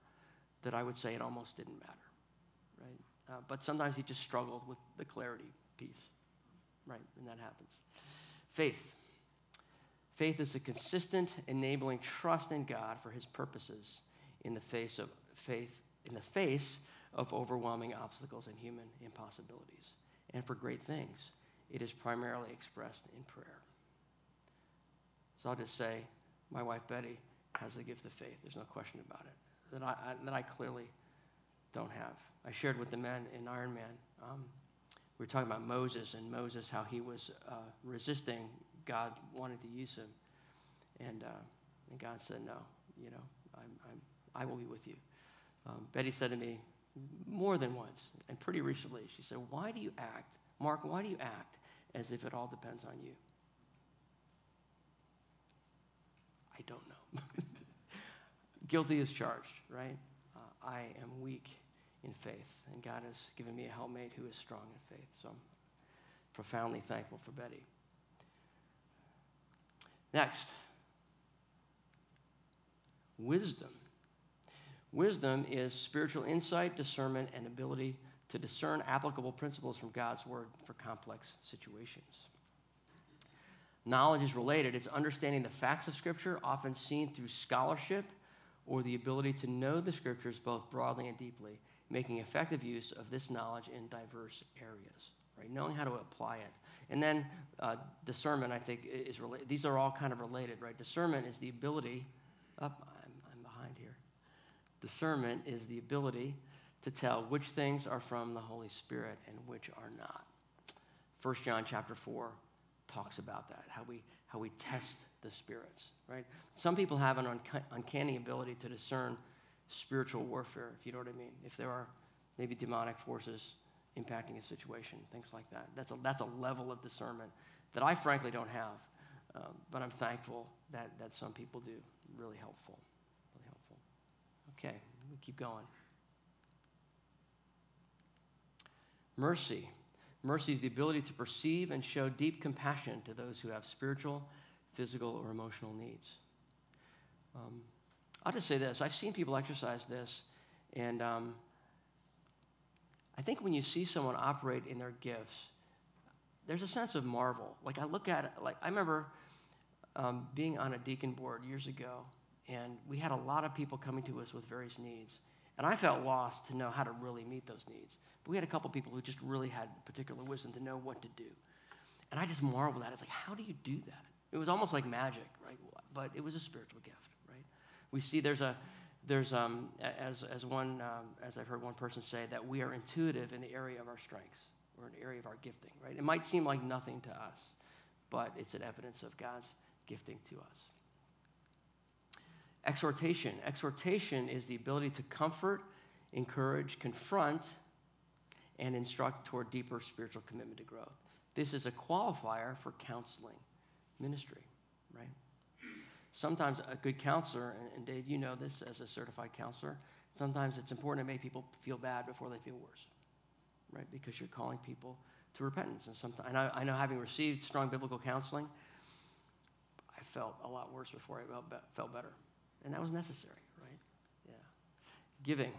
that I would say it almost didn't matter? Uh, but sometimes he just struggled with the clarity piece, right? And that happens. Faith. Faith is a consistent, enabling trust in God for His purposes in the face of faith, in the face of overwhelming obstacles and human impossibilities. And for great things, it is primarily expressed in prayer. So I'll just say, my wife Betty has the gift of faith. There's no question about it that I, I that I clearly don't have. I shared with the men in Iron Man. Um, we were talking about Moses and Moses, how he was uh, resisting God wanted to use him, and uh, and God said, "No, you know, I'm, I'm I will be with you." Um, Betty said to me more than once, and pretty recently, she said, "Why do you act, Mark? Why do you act as if it all depends on you?" I don't know. Guilty as charged, right? Uh, I am weak in faith, and God has given me a helpmate who is strong in faith. So I'm profoundly thankful for Betty. Next, wisdom. Wisdom is spiritual insight, discernment, and ability to discern applicable principles from God's Word for complex situations. Knowledge is related. It's understanding the facts of Scripture, often seen through scholarship or the ability to know the Scriptures both broadly and deeply, making effective use of this knowledge in diverse areas, right? Knowing how to apply it. And then uh, discernment, I think, is related. These are all kind of related, right? Discernment is the ability, up, oh, I'm, I'm behind here. Discernment is the ability to tell which things are from the Holy Spirit and which are not. 1 John chapter 4 talks about that, how we, how we test the spirits, right? Some people have an uncanny ability to discern spiritual warfare, if you know what I mean. If there are maybe demonic forces impacting a situation, things like that. That's a, that's a level of discernment that I frankly don't have, um, but I'm thankful that, that some people do. Really helpful. Really helpful. Okay, we keep going. Mercy. Mercy is the ability to perceive and show deep compassion to those who have spiritual, physical, or emotional needs. Um, I'll just say this I've seen people exercise this, and um, I think when you see someone operate in their gifts, there's a sense of marvel. Like I look at it, like I remember um, being on a deacon board years ago, and we had a lot of people coming to us with various needs. And I felt lost to know how to really meet those needs. But we had a couple people who just really had particular wisdom to know what to do. And I just marveled at it. It's like, how do you do that? It was almost like magic, right? But it was a spiritual gift? We see there's a, there's um, as as one um, as I've heard one person say that we are intuitive in the area of our strengths or an area of our gifting, right? It might seem like nothing to us, but it's an evidence of God's gifting to us. Exhortation. Exhortation is the ability to comfort, encourage, confront, and instruct toward deeper spiritual commitment to growth. This is a qualifier for counseling ministry, right? Sometimes a good counselor, and Dave, you know this as a certified counselor, sometimes it's important to make people feel bad before they feel worse, right? Because you're calling people to repentance. And sometimes, and I, I know having received strong biblical counseling, I felt a lot worse before I felt, felt better. And that was necessary, right? Yeah. Giving.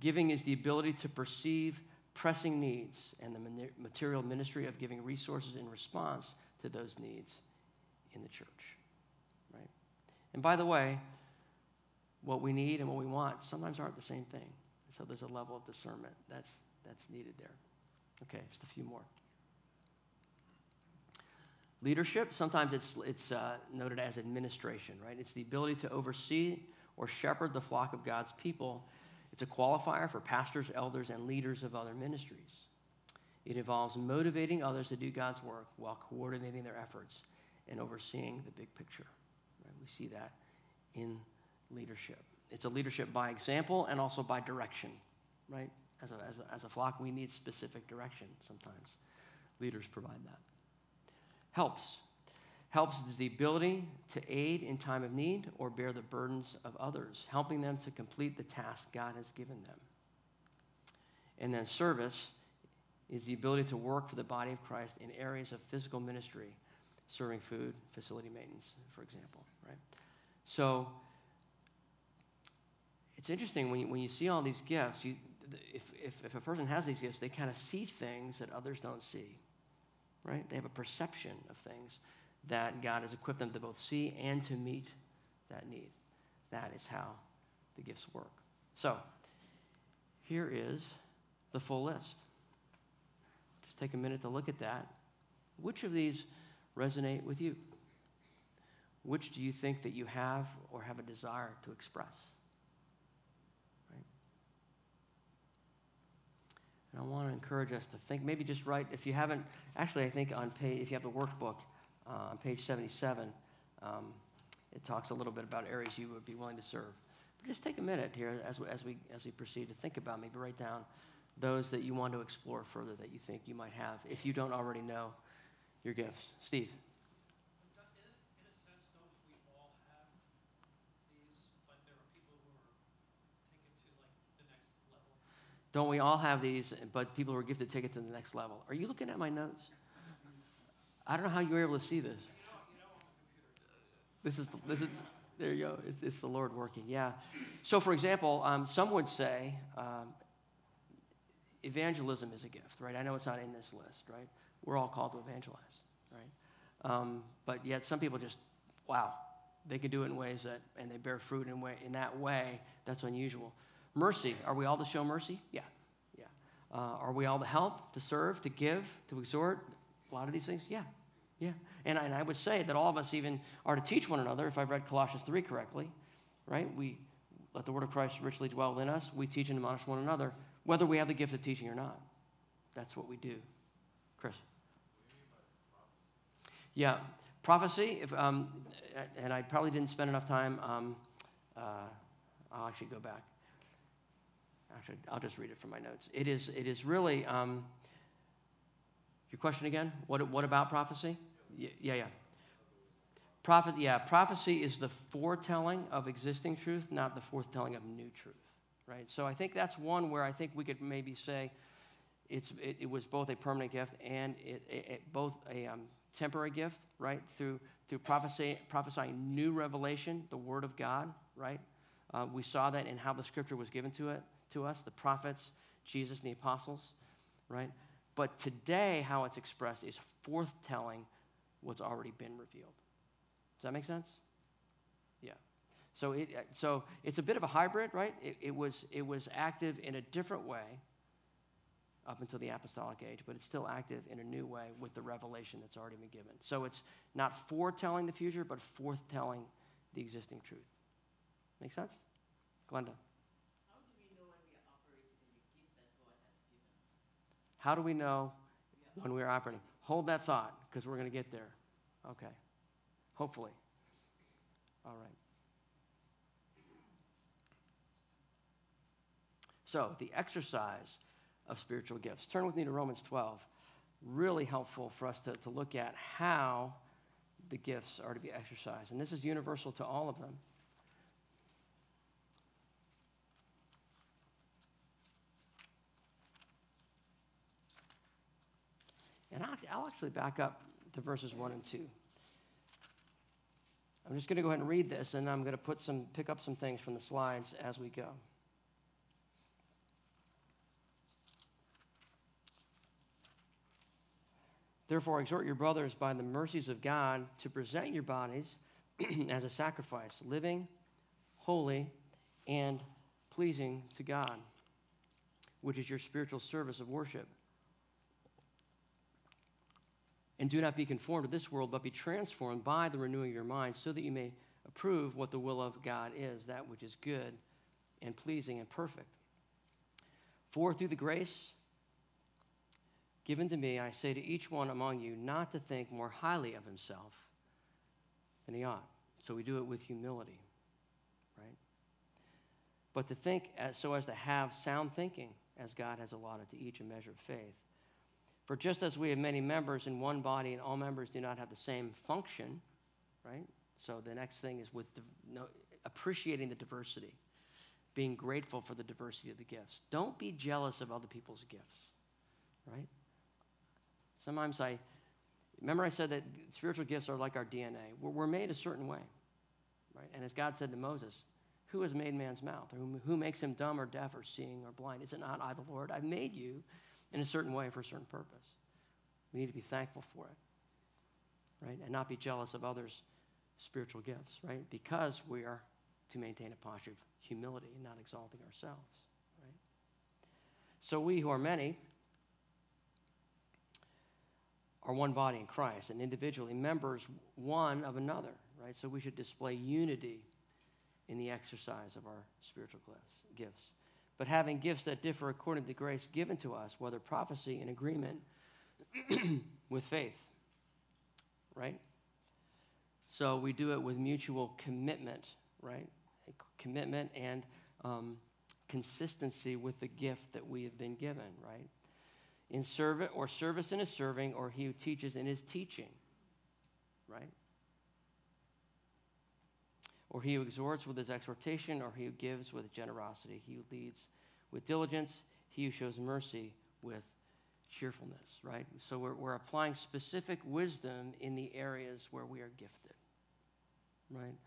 Giving is the ability to perceive pressing needs and the material ministry of giving resources in response to those needs in the church. And by the way, what we need and what we want sometimes aren't the same thing. So there's a level of discernment that's, that's needed there. Okay, just a few more. Leadership, sometimes it's, it's uh, noted as administration, right? It's the ability to oversee or shepherd the flock of God's people. It's a qualifier for pastors, elders, and leaders of other ministries. It involves motivating others to do God's work while coordinating their efforts and overseeing the big picture. We see that in leadership. It's a leadership by example and also by direction, right? As a, as a, as a flock, we need specific direction sometimes. Leaders provide that. Helps. Helps is the ability to aid in time of need or bear the burdens of others, helping them to complete the task God has given them. And then service is the ability to work for the body of Christ in areas of physical ministry, serving food, facility maintenance, for example, right? So it's interesting when you, when you see all these gifts, you, if, if, if a person has these gifts, they kind of see things that others don't see, right? They have a perception of things that God has equipped them to both see and to meet that need. That is how the gifts work. So, here is the full list. Just take a minute to look at that. Which of these resonate with you? Which do you think that you have or have a desire to express? And I want to encourage us to think, maybe just write, if you haven't, actually, I think on page, if you have the workbook uh, on page 77, um, it talks a little bit about areas you would be willing to serve. But just take a minute here as, as, we, as we proceed to think about, maybe write down those that you want to explore further that you think you might have if you don't already know your gifts. Steve. Don't we all have these, but people who are gifted take it to the next level? Are you looking at my notes? I don't know how you were able to see this. This is, the, this is there you go. It's, it's, the Lord working. Yeah. So, for example, um, some would say um, evangelism is a gift, right? I know it's not in this list, right? We're all called to evangelize, right? Um, but yet, some people just, wow, they can do it in ways that, and they bear fruit in, way, in that way that's unusual. Mercy. Are we all to show mercy? Yeah. Yeah. Uh, are we all to help, to serve, to give, to exhort? A lot of these things? Yeah. Yeah. And, and I would say that all of us even are to teach one another, if I've read Colossians 3 correctly, right? We let the word of Christ richly dwell in us. We teach and admonish one another, whether we have the gift of teaching or not. That's what we do. Chris. Yeah, prophecy. If, um, and I probably didn't spend enough time. Um, uh, I'll actually go back. Actually, I'll just read it from my notes. It is, it is really, um, your question again? What, what about prophecy? Yeah, yeah. yeah. Prophet, yeah, prophecy is the foretelling of existing truth, not the foretelling of new truth, right? So I think that's one where I think we could maybe say it's, it, it was both a permanent gift and it, it, both a um, temporary gift, right? Through, through prophesying new revelation, the Word of God, right? Uh, we saw that in how the Scripture was given to it to us, the prophets, Jesus, and the apostles, right? But today, how it's expressed is forthtelling what's already been revealed. Does that make sense? Yeah. So it so it's a bit of a hybrid, right? It, it was it was active in a different way up until the apostolic age, but it's still active in a new way with the revelation that's already been given. So it's not foretelling the future, but forthtelling the existing truth. Make sense? Glenda. How do we know when we're operating? In the gift that God has given us? How do we know when we are operating? Hold that thought because we're going to get there. Okay. Hopefully. All right. So, the exercise of spiritual gifts. Turn with me to Romans 12. Really helpful for us to, to look at how the gifts are to be exercised. And this is universal to all of them. And I'll, actually back up to verses 1 and 2. I'm just going to go ahead and read this, and I'm going to put some, pick up some things from the slides as we go. Therefore, exhort your brothers by the mercies of God to present your bodies as a sacrifice, living, holy, and pleasing to God, which is your spiritual service of worship. And do not be conformed to this world, but be transformed by the renewing of your mind, so that you may approve what the will of God is, that which is good and pleasing and perfect. For through the grace given to me, I say to each one among you not to think more highly of himself than he ought. So we do it with humility, right? But to think as, so as to have sound thinking, as God has allotted to each a measure of faith. For just as we have many members in one body and all members do not have the same function, right? So the next thing is with no, appreciating the diversity, being grateful for the diversity of the gifts. Don't be jealous of other people's gifts, right? Sometimes I remember I said that spiritual gifts are like our DNA. We're, we're made a certain way, right? And as God said to Moses, who has made man's mouth? Who, who makes him dumb or deaf or seeing or blind? Is it not I, the Lord? I've made you in a certain way for a certain purpose. We need to be thankful for it, right? And not be jealous of others' spiritual gifts, right? Because we are to maintain a posture of humility and not exalting ourselves, right? So we who are many are one body in Christ and individually members one of another, right? So we should display unity in the exercise of our spiritual gifts but having gifts that differ according to the grace given to us, whether prophecy in agreement with faith. Right? So we do it with mutual commitment, right? Commitment and um, consistency with the gift that we have been given, right? In service or service in his serving, or he who teaches in his teaching, right? or he who exhorts with his exhortation, or he who gives with generosity, he who leads with diligence, he who shows mercy with cheerfulness, right? So we're, we're applying specific wisdom in the areas where we are gifted, right?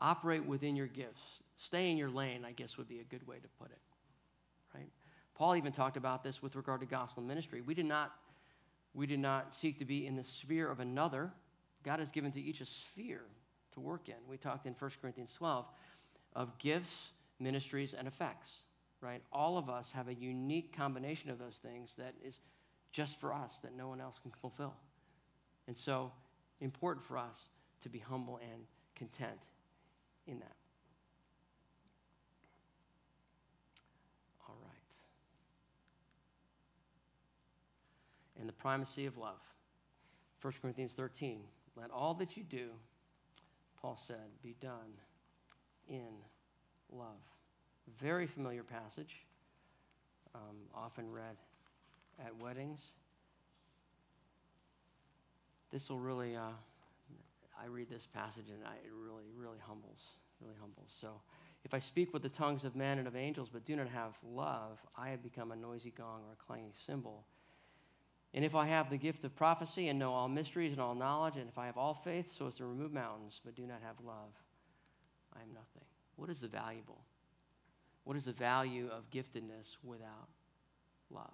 Operate within your gifts. Stay in your lane, I guess would be a good way to put it? Paul even talked about this with regard to gospel ministry. We did not, we did not seek to be in the sphere of another. God has given to each a sphere to work in. We talked in 1 Corinthians 12 of gifts, ministries, and effects, right? All of us have a unique combination of those things that is just for us, that no one else can fulfill. And so, important for us to be humble and content in that. All right. And the primacy of love. 1 Corinthians 13. Let all that you do Paul said, be done in love. Very familiar passage, um, often read at weddings. This will really, uh, I read this passage and I, it really, really humbles, really humbles. So, if I speak with the tongues of men and of angels, but do not have love, I have become a noisy gong or a clanging cymbal. And if I have the gift of prophecy and know all mysteries and all knowledge, and if I have all faith so as to remove mountains, but do not have love, I am nothing. What is the valuable? What is the value of giftedness without love?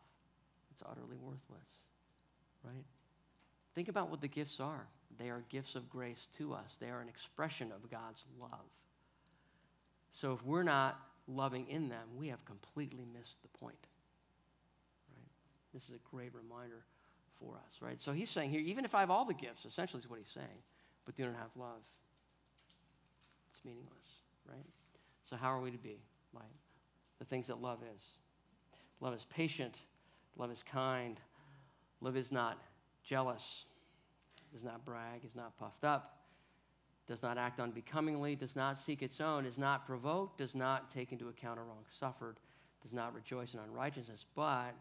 It's utterly worthless, right? Think about what the gifts are. They are gifts of grace to us, they are an expression of God's love. So if we're not loving in them, we have completely missed the point. Right? This is a great reminder for us, right? So he's saying here, even if I have all the gifts, essentially is what he's saying, but do not have love, it's meaningless, right? So how are we to be like the things that love is? Love is patient, love is kind, love is not jealous, does not brag, is not puffed up, does not act unbecomingly, does not seek its own, is not provoked, does not take into account a wrong suffered, does not rejoice in unrighteousness, but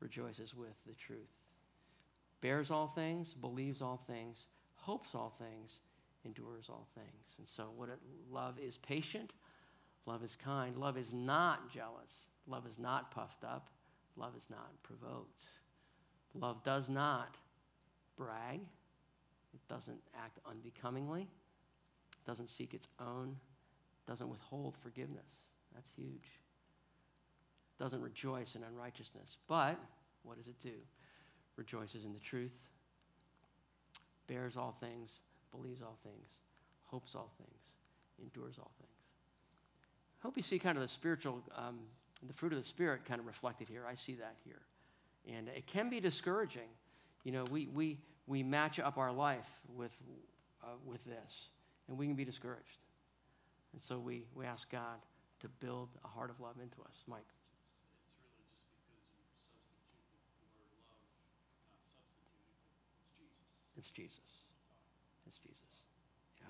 rejoices with the truth bears all things, believes all things, hopes all things, endures all things. And so, what it, love is patient, love is kind, love is not jealous, love is not puffed up, love is not provoked. Love does not brag, it doesn't act unbecomingly, it doesn't seek its own, doesn't withhold forgiveness. That's huge. Doesn't rejoice in unrighteousness. But what does it do? Rejoices in the truth, bears all things, believes all things, hopes all things, endures all things. hope you see kind of the spiritual, um, the fruit of the Spirit kind of reflected here. I see that here. And it can be discouraging. You know, we, we, we match up our life with, uh, with this, and we can be discouraged. And so we, we ask God to build a heart of love into us. Mike. It's, it's really just because you substitute the word love, not substitute it, but it's Jesus. It's Jesus. Yeah.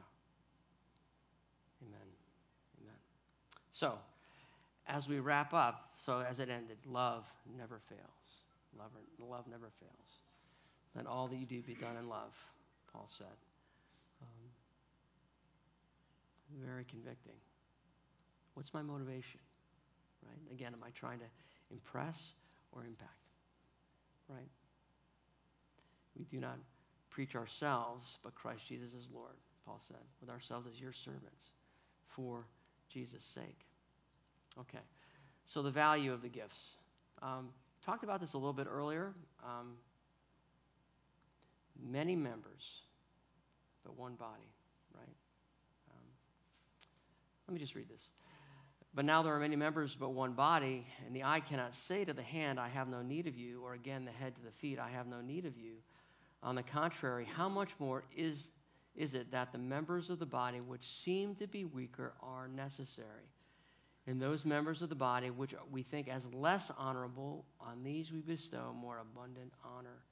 Amen. Amen. So, as we wrap up, so as it ended, love never fails. Love, love never fails. Let all that you do be done in love, Paul said. Um, very convicting. What's my motivation? Right? Again, am I trying to impress or impact? Right? We do not preach ourselves, but Christ Jesus is Lord, Paul said, with ourselves as your servants for Jesus' sake. Okay. So the value of the gifts. Um, talked about this a little bit earlier. Um, many members, but one body, right? Um, let me just read this. But now there are many members, but one body, and the eye cannot say to the hand, I have no need of you, or again the head to the feet, I have no need of you. On the contrary, how much more is, is it that the members of the body which seem to be weaker are necessary? And those members of the body which we think as less honorable, on these we bestow more abundant honor.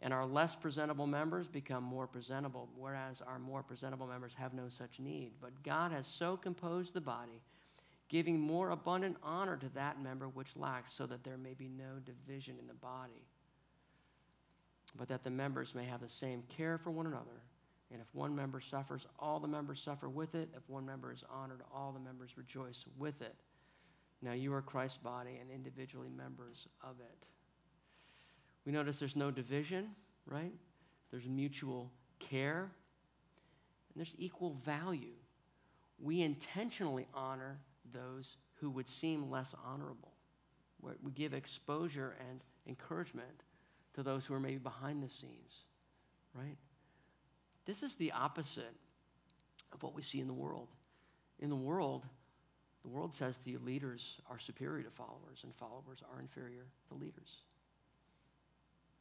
And our less presentable members become more presentable, whereas our more presentable members have no such need. But God has so composed the body, giving more abundant honor to that member which lacks, so that there may be no division in the body, but that the members may have the same care for one another. And if one member suffers, all the members suffer with it. If one member is honored, all the members rejoice with it. Now you are Christ's body and individually members of it. We notice there's no division, right? There's mutual care, and there's equal value. We intentionally honor those who would seem less honorable. We give exposure and encouragement to those who are maybe behind the scenes, right? This is the opposite of what we see in the world. In the world, the world says to you, leaders are superior to followers, and followers are inferior to leaders.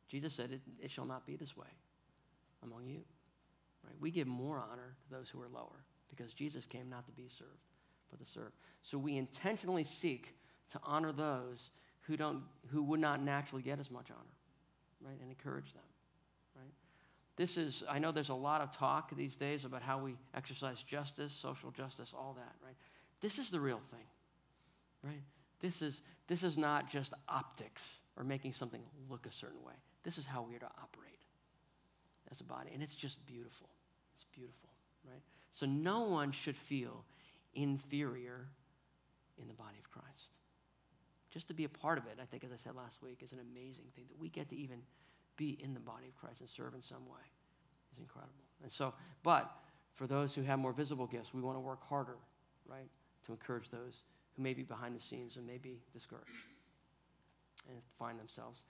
Jesus said, It, it shall not be this way among you. Right? We give more honor to those who are lower because Jesus came not to be served, but to serve. So we intentionally seek to honor those who, don't, who would not naturally get as much honor, right? And encourage them. Right? This is, I know there's a lot of talk these days about how we exercise justice, social justice, all that, right? This is the real thing, right? This is, this is not just optics or making something look a certain way. This is how we are to operate as a body. And it's just beautiful. It's beautiful, right? So no one should feel inferior in the body of Christ. Just to be a part of it, I think, as I said last week, is an amazing thing that we get to even be in the body of Christ and serve in some way is incredible. And so, but for those who have more visible gifts, we want to work harder, right, to encourage those who may be behind the scenes and may be discouraged and find themselves,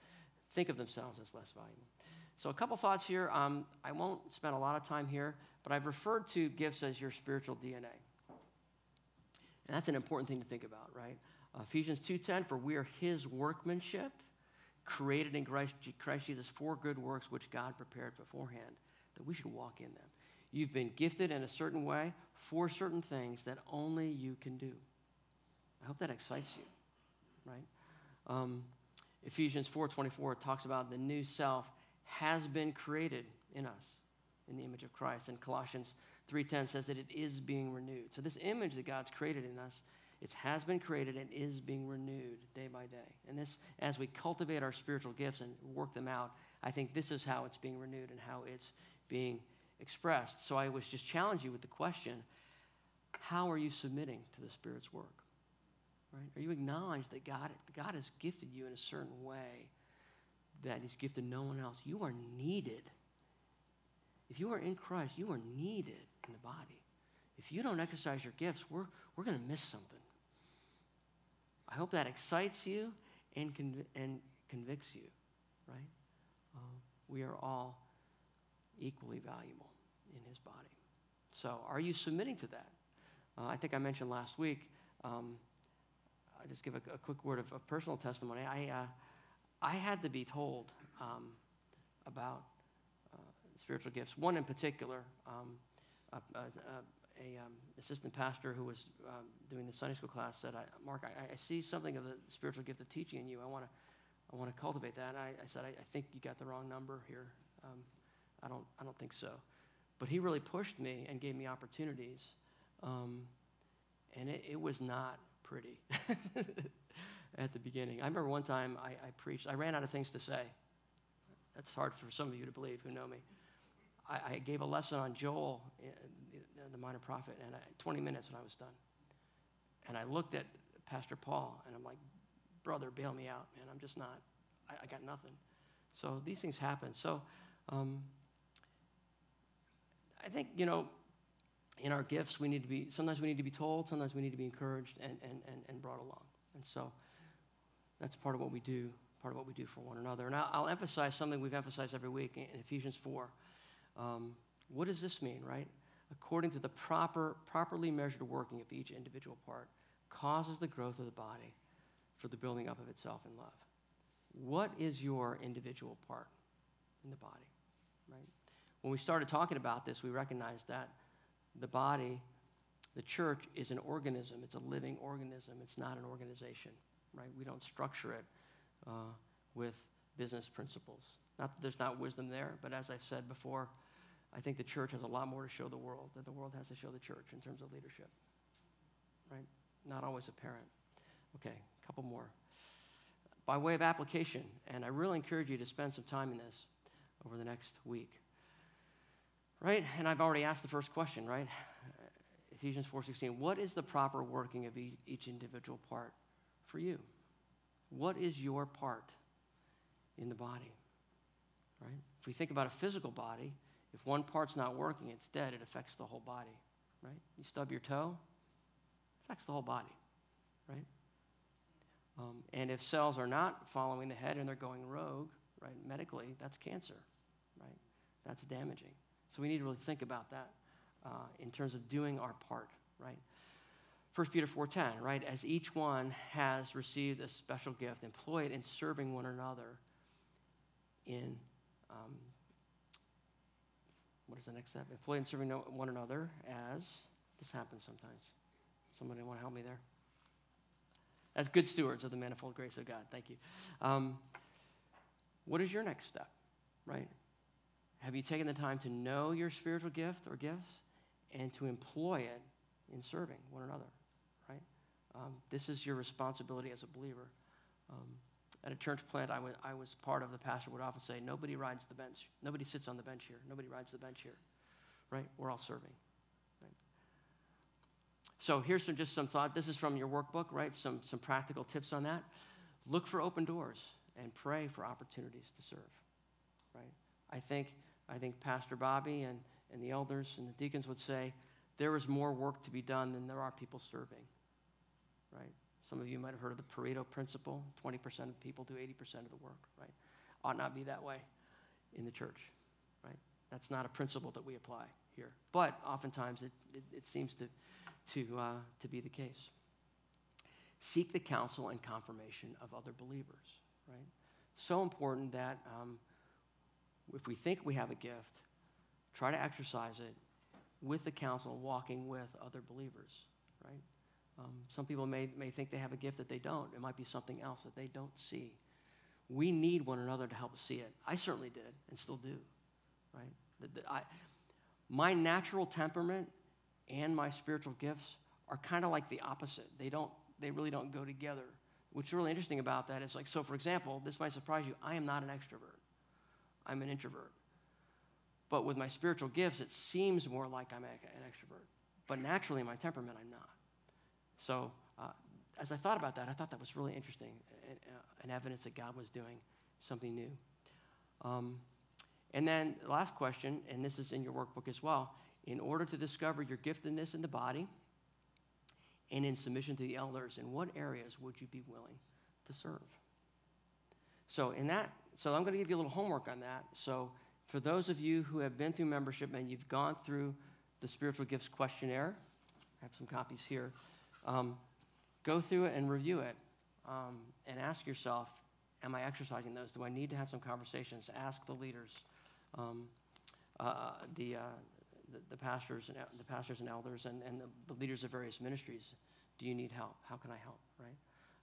think of themselves as less valuable. So, a couple thoughts here. Um, I won't spend a lot of time here, but I've referred to gifts as your spiritual DNA. And that's an important thing to think about, right? Ephesians 2:10, for we are His workmanship, created in Christ, Christ Jesus for good works which God prepared beforehand, that we should walk in them. You've been gifted in a certain way for certain things that only you can do. I hope that excites you, right? Um, Ephesians 4:24 talks about the new self has been created in us in the image of Christ, and Colossians 3:10 says that it is being renewed. So this image that God's created in us it has been created and is being renewed day by day. And this, as we cultivate our spiritual gifts and work them out, I think this is how it's being renewed and how it's being expressed. So I was just challenge you with the question how are you submitting to the Spirit's work? Right? Are you acknowledging that God, God has gifted you in a certain way that He's gifted no one else? You are needed. If you are in Christ, you are needed in the body. If you don't exercise your gifts, we're, we're going to miss something. I hope that excites you and, conv- and convicts you, right? Uh, we are all equally valuable in his body. So, are you submitting to that? Uh, I think I mentioned last week Um, I just give a, a quick word of, of, personal testimony. I, uh, I had to be told um, about uh, spiritual gifts. One in particular, um, a, a, a um, assistant pastor who was um, doing the Sunday school class said, "Mark, I, I, see something of the spiritual gift of teaching in you. I want to, I want to cultivate that." And I, I said, I, I, think you got the wrong number here. Um, I don't, I don't think so." But he really pushed me and gave me opportunities, um, and it, it was not pretty at the beginning. I remember one time I, I preached. I ran out of things to say. That's hard for some of you to believe who know me. I, I gave a lesson on Joel, eh, the minor prophet, and I, 20 minutes when I was done. And I looked at Pastor Paul, and I'm like, brother, bail me out, man. I'm just not, I, I got nothing. So these things happen. So um, I think, you know, in our gifts, we need to be, sometimes we need to be told, sometimes we need to be encouraged and, and, and, and brought along. And so that's part of what we do, part of what we do for one another. And I'll, I'll emphasize something we've emphasized every week in Ephesians 4. Um, what does this mean, right? According to the proper, properly measured working of each individual part, causes the growth of the body for the building up of itself in love. What is your individual part in the body, right? When we started talking about this, we recognized that the body, the church, is an organism. It's a living organism. It's not an organization, right? We don't structure it uh, with business principles. Not that there's not wisdom there, but as I've said before, I think the church has a lot more to show the world than the world has to show the church in terms of leadership. Right? Not always apparent. Okay, a couple more. By way of application, and I really encourage you to spend some time in this over the next week. Right? And I've already asked the first question, right? Ephesians 4:16. What is the proper working of each individual part for you? What is your part in the body? Right? If we think about a physical body, if one part's not working, it's dead. It affects the whole body, right? You stub your toe, affects the whole body, right? Um, and if cells are not following the head and they're going rogue, right, medically, that's cancer, right? That's damaging. So we need to really think about that uh, in terms of doing our part, right? 1 Peter 4:10, right? As each one has received a special gift, employ it in serving one another in um, what is the next step? Employ and serving one another as this happens sometimes. Somebody want to help me there? As good stewards of the manifold grace of God. Thank you. Um, what is your next step, right? Have you taken the time to know your spiritual gift or gifts and to employ it in serving one another, right? Um, this is your responsibility as a believer. Um, at a church plant I was, I was part of, the pastor would often say, Nobody rides the bench. Nobody sits on the bench here. Nobody rides the bench here. Right? We're all serving. Right? So here's some, just some thought. This is from your workbook, right? Some, some practical tips on that. Look for open doors and pray for opportunities to serve. Right? I think, I think Pastor Bobby and, and the elders and the deacons would say there is more work to be done than there are people serving. Right? Some of you might have heard of the Pareto principle 20% of people do 80% of the work, right? Ought not be that way in the church, right? That's not a principle that we apply here. But oftentimes it, it, it seems to, to, uh, to be the case. Seek the counsel and confirmation of other believers, right? So important that um, if we think we have a gift, try to exercise it with the counsel, walking with other believers, right? Um, some people may, may think they have a gift that they don't. It might be something else that they don't see. We need one another to help see it. I certainly did and still do, right? The, the, I, my natural temperament and my spiritual gifts are kind of like the opposite. They don't. They really don't go together. What's really interesting about that is like, so for example, this might surprise you. I am not an extrovert. I'm an introvert. But with my spiritual gifts, it seems more like I'm an extrovert. But naturally, in my temperament, I'm not. So uh, as I thought about that, I thought that was really interesting and, uh, and evidence that God was doing something new. Um, and then the last question, and this is in your workbook as well. In order to discover your giftedness in the body and in submission to the elders, in what areas would you be willing to serve? So in that, so I'm going to give you a little homework on that. So for those of you who have been through membership and you've gone through the spiritual gifts questionnaire, I have some copies here. Um, go through it and review it um, and ask yourself Am I exercising those? Do I need to have some conversations? Ask the leaders, um, uh, the, uh, the, the pastors and the pastors and elders, and, and the, the leaders of various ministries. Do you need help? How can I help? Right?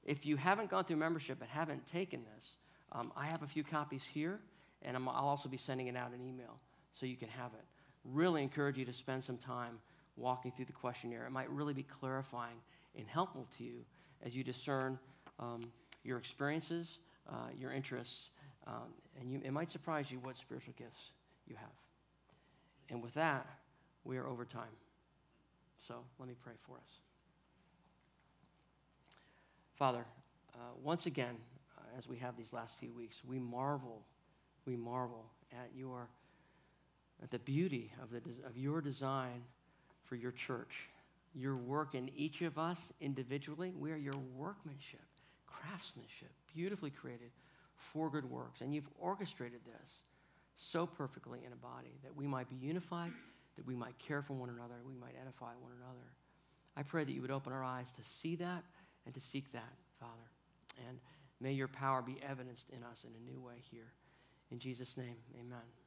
If you haven't gone through membership and haven't taken this, um, I have a few copies here, and i will also be sending it out in email so you can have it. Really encourage you to spend some time walking through the questionnaire. It might really be clarifying and helpful to you as you discern um, your experiences, uh, your interests, um, and you, it might surprise you what spiritual gifts you have. And with that, we are over time. So let me pray for us. Father, uh, once again, uh, as we have these last few weeks, we marvel, we marvel at your, at the beauty of, the, of your design for your church, your work in each of us individually. We are your workmanship, craftsmanship, beautifully created for good works. And you've orchestrated this so perfectly in a body that we might be unified, that we might care for one another, we might edify one another. I pray that you would open our eyes to see that and to seek that, Father. And may your power be evidenced in us in a new way here. In Jesus' name, amen.